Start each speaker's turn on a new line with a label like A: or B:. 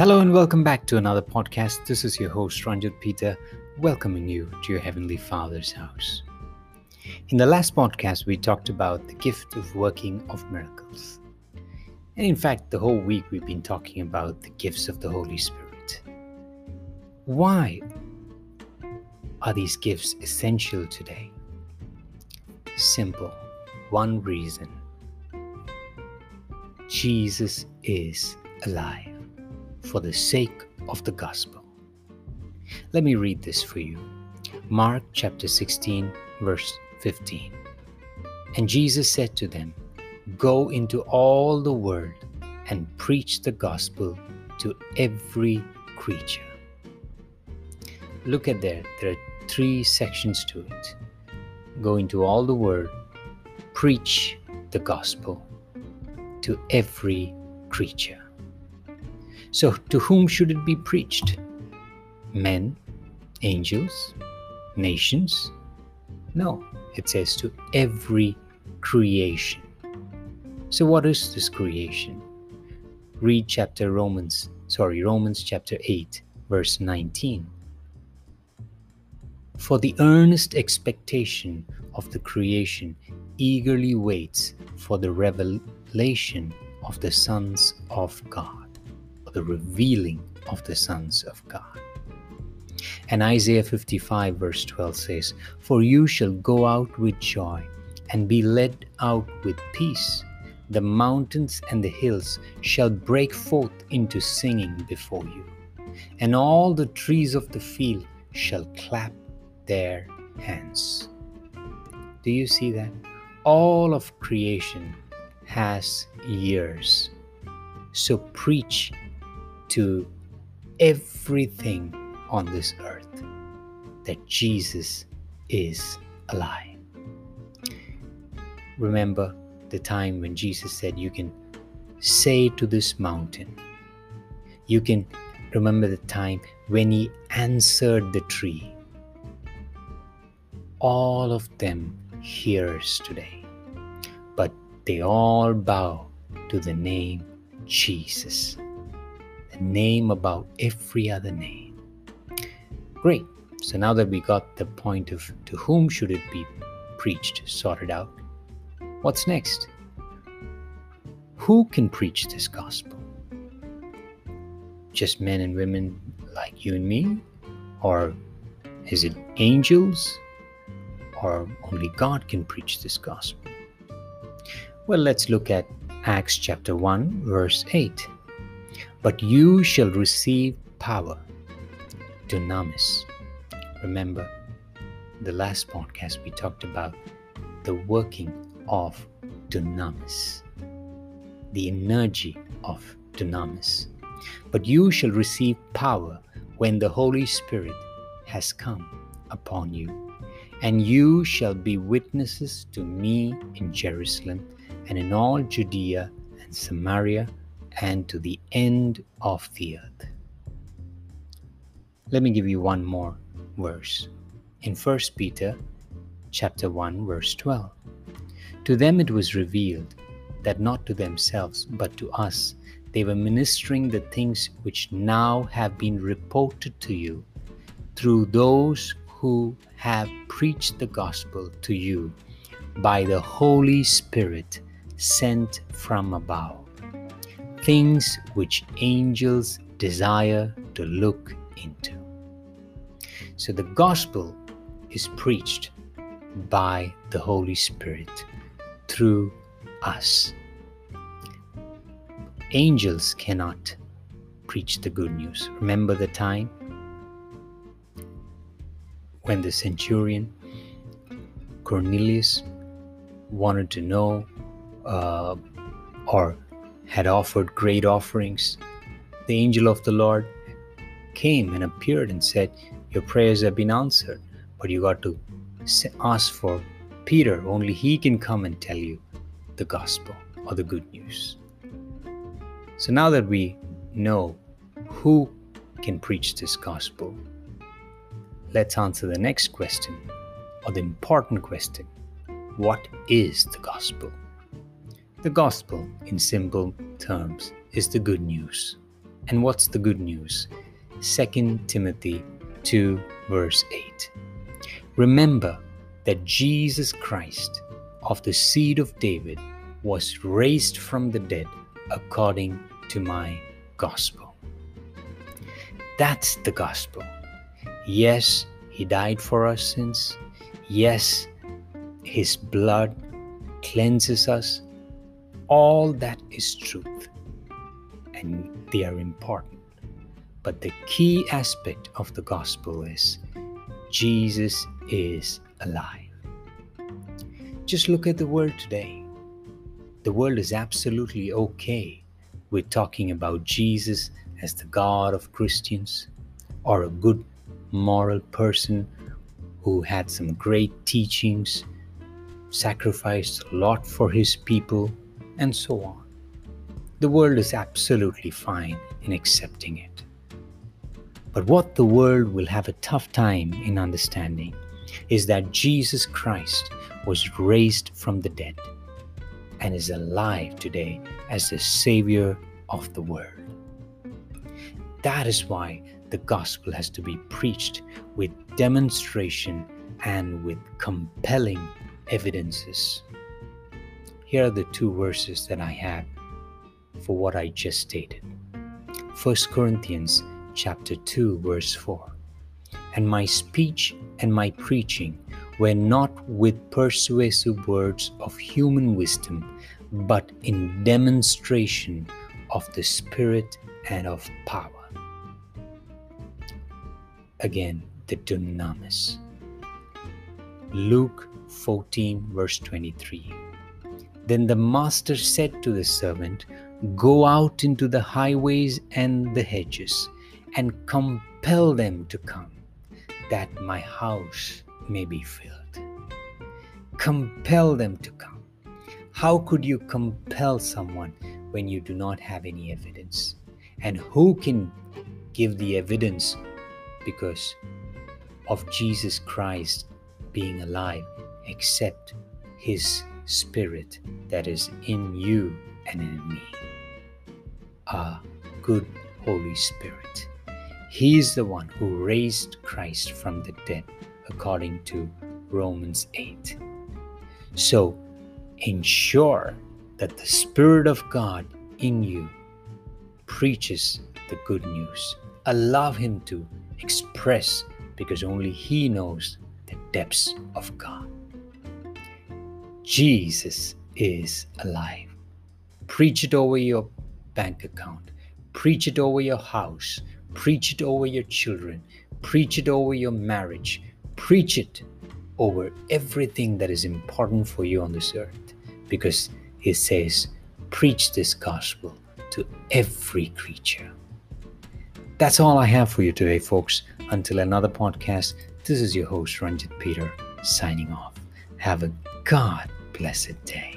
A: Hello and welcome back to another podcast. This is your host Ranjit Peter, welcoming you to your Heavenly Father's house. In the last podcast, we talked about the gift of working of miracles. And in fact, the whole week we've been talking about the gifts of the Holy Spirit. Why are these gifts essential today? Simple. One reason Jesus is alive for the sake of the gospel. Let me read this for you. Mark chapter 16, verse 15. And Jesus said to them, Go into all the world and preach the gospel to every creature. Look at there, there are three sections to it. Go into all the world, preach the gospel to every creature. So, to whom should it be preached? Men, angels, nations? No, it says to every creation. So, what is this creation? Read chapter Romans, sorry, Romans chapter 8, verse 19. For the earnest expectation of the creation eagerly waits for the revelation of the sons of God the revealing of the sons of God. And Isaiah 55, verse 12 says, For you shall go out with joy and be led out with peace. The mountains and the hills shall break forth into singing before you, and all the trees of the field shall clap their hands. Do you see that? All of creation has ears. So preach to everything on this earth that Jesus is alive. Remember the time when Jesus said, You can say to this mountain, you can remember the time when he answered the tree. All of them hears today, but they all bow to the name Jesus name above every other name. Great. So now that we got the point of to whom should it be preached sorted out, what's next? Who can preach this gospel? Just men and women like you and me? Or is it angels? Or only God can preach this gospel? Well, let's look at Acts chapter 1, verse 8. But you shall receive power. Dunamis. Remember, the last podcast we talked about the working of dunamis, the energy of dunamis. But you shall receive power when the Holy Spirit has come upon you, and you shall be witnesses to me in Jerusalem and in all Judea and Samaria and to the end of the earth. Let me give you one more verse. In 1 Peter chapter 1 verse 12. To them it was revealed that not to themselves but to us they were ministering the things which now have been reported to you through those who have preached the gospel to you by the Holy Spirit sent from above things which angels desire to look into. So the gospel is preached by the Holy Spirit through us. Angels cannot preach the good news. Remember the time when the centurion Cornelius wanted to know uh, or had offered great offerings, the angel of the Lord came and appeared and said, Your prayers have been answered, but you got to ask for Peter. Only he can come and tell you the gospel or the good news. So now that we know who can preach this gospel, let's answer the next question or the important question What is the gospel? The gospel, in simple terms, is the good news. And what's the good news? 2 Timothy 2, verse 8. Remember that Jesus Christ, of the seed of David, was raised from the dead according to my gospel. That's the gospel. Yes, He died for our sins. Yes, His blood cleanses us. All that is truth, and they are important. But the key aspect of the gospel is Jesus is alive. Just look at the world today. The world is absolutely okay with talking about Jesus as the God of Christians or a good moral person who had some great teachings, sacrificed a lot for his people, and so on. The world is absolutely fine in accepting it. But what the world will have a tough time in understanding is that Jesus Christ was raised from the dead and is alive today as the Savior of the world. That is why the gospel has to be preached with demonstration and with compelling evidences. Here are the two verses that I have for what I just stated. 1 Corinthians chapter 2 verse 4. And my speech and my preaching were not with persuasive words of human wisdom, but in demonstration of the Spirit and of power. Again, the dunamis. Luke 14, verse 23. Then the master said to the servant, Go out into the highways and the hedges, and compel them to come, that my house may be filled. Compel them to come. How could you compel someone when you do not have any evidence? And who can give the evidence because of Jesus Christ being alive except His Spirit that is in you and in me? Our good Holy Spirit. He is the one who raised Christ from the dead, according to Romans 8. So ensure that the Spirit of God in you preaches the good news. Allow Him to express because only He knows the depths of God. Jesus is alive. Preach it over your bank account, preach it over your house, preach it over your children, preach it over your marriage, preach it over everything that is important for you on this earth because it says, preach this gospel to every creature. That's all I have for you today, folks. Until another podcast, this is your host, Ranjit Peter, signing off. Have a God blessed day.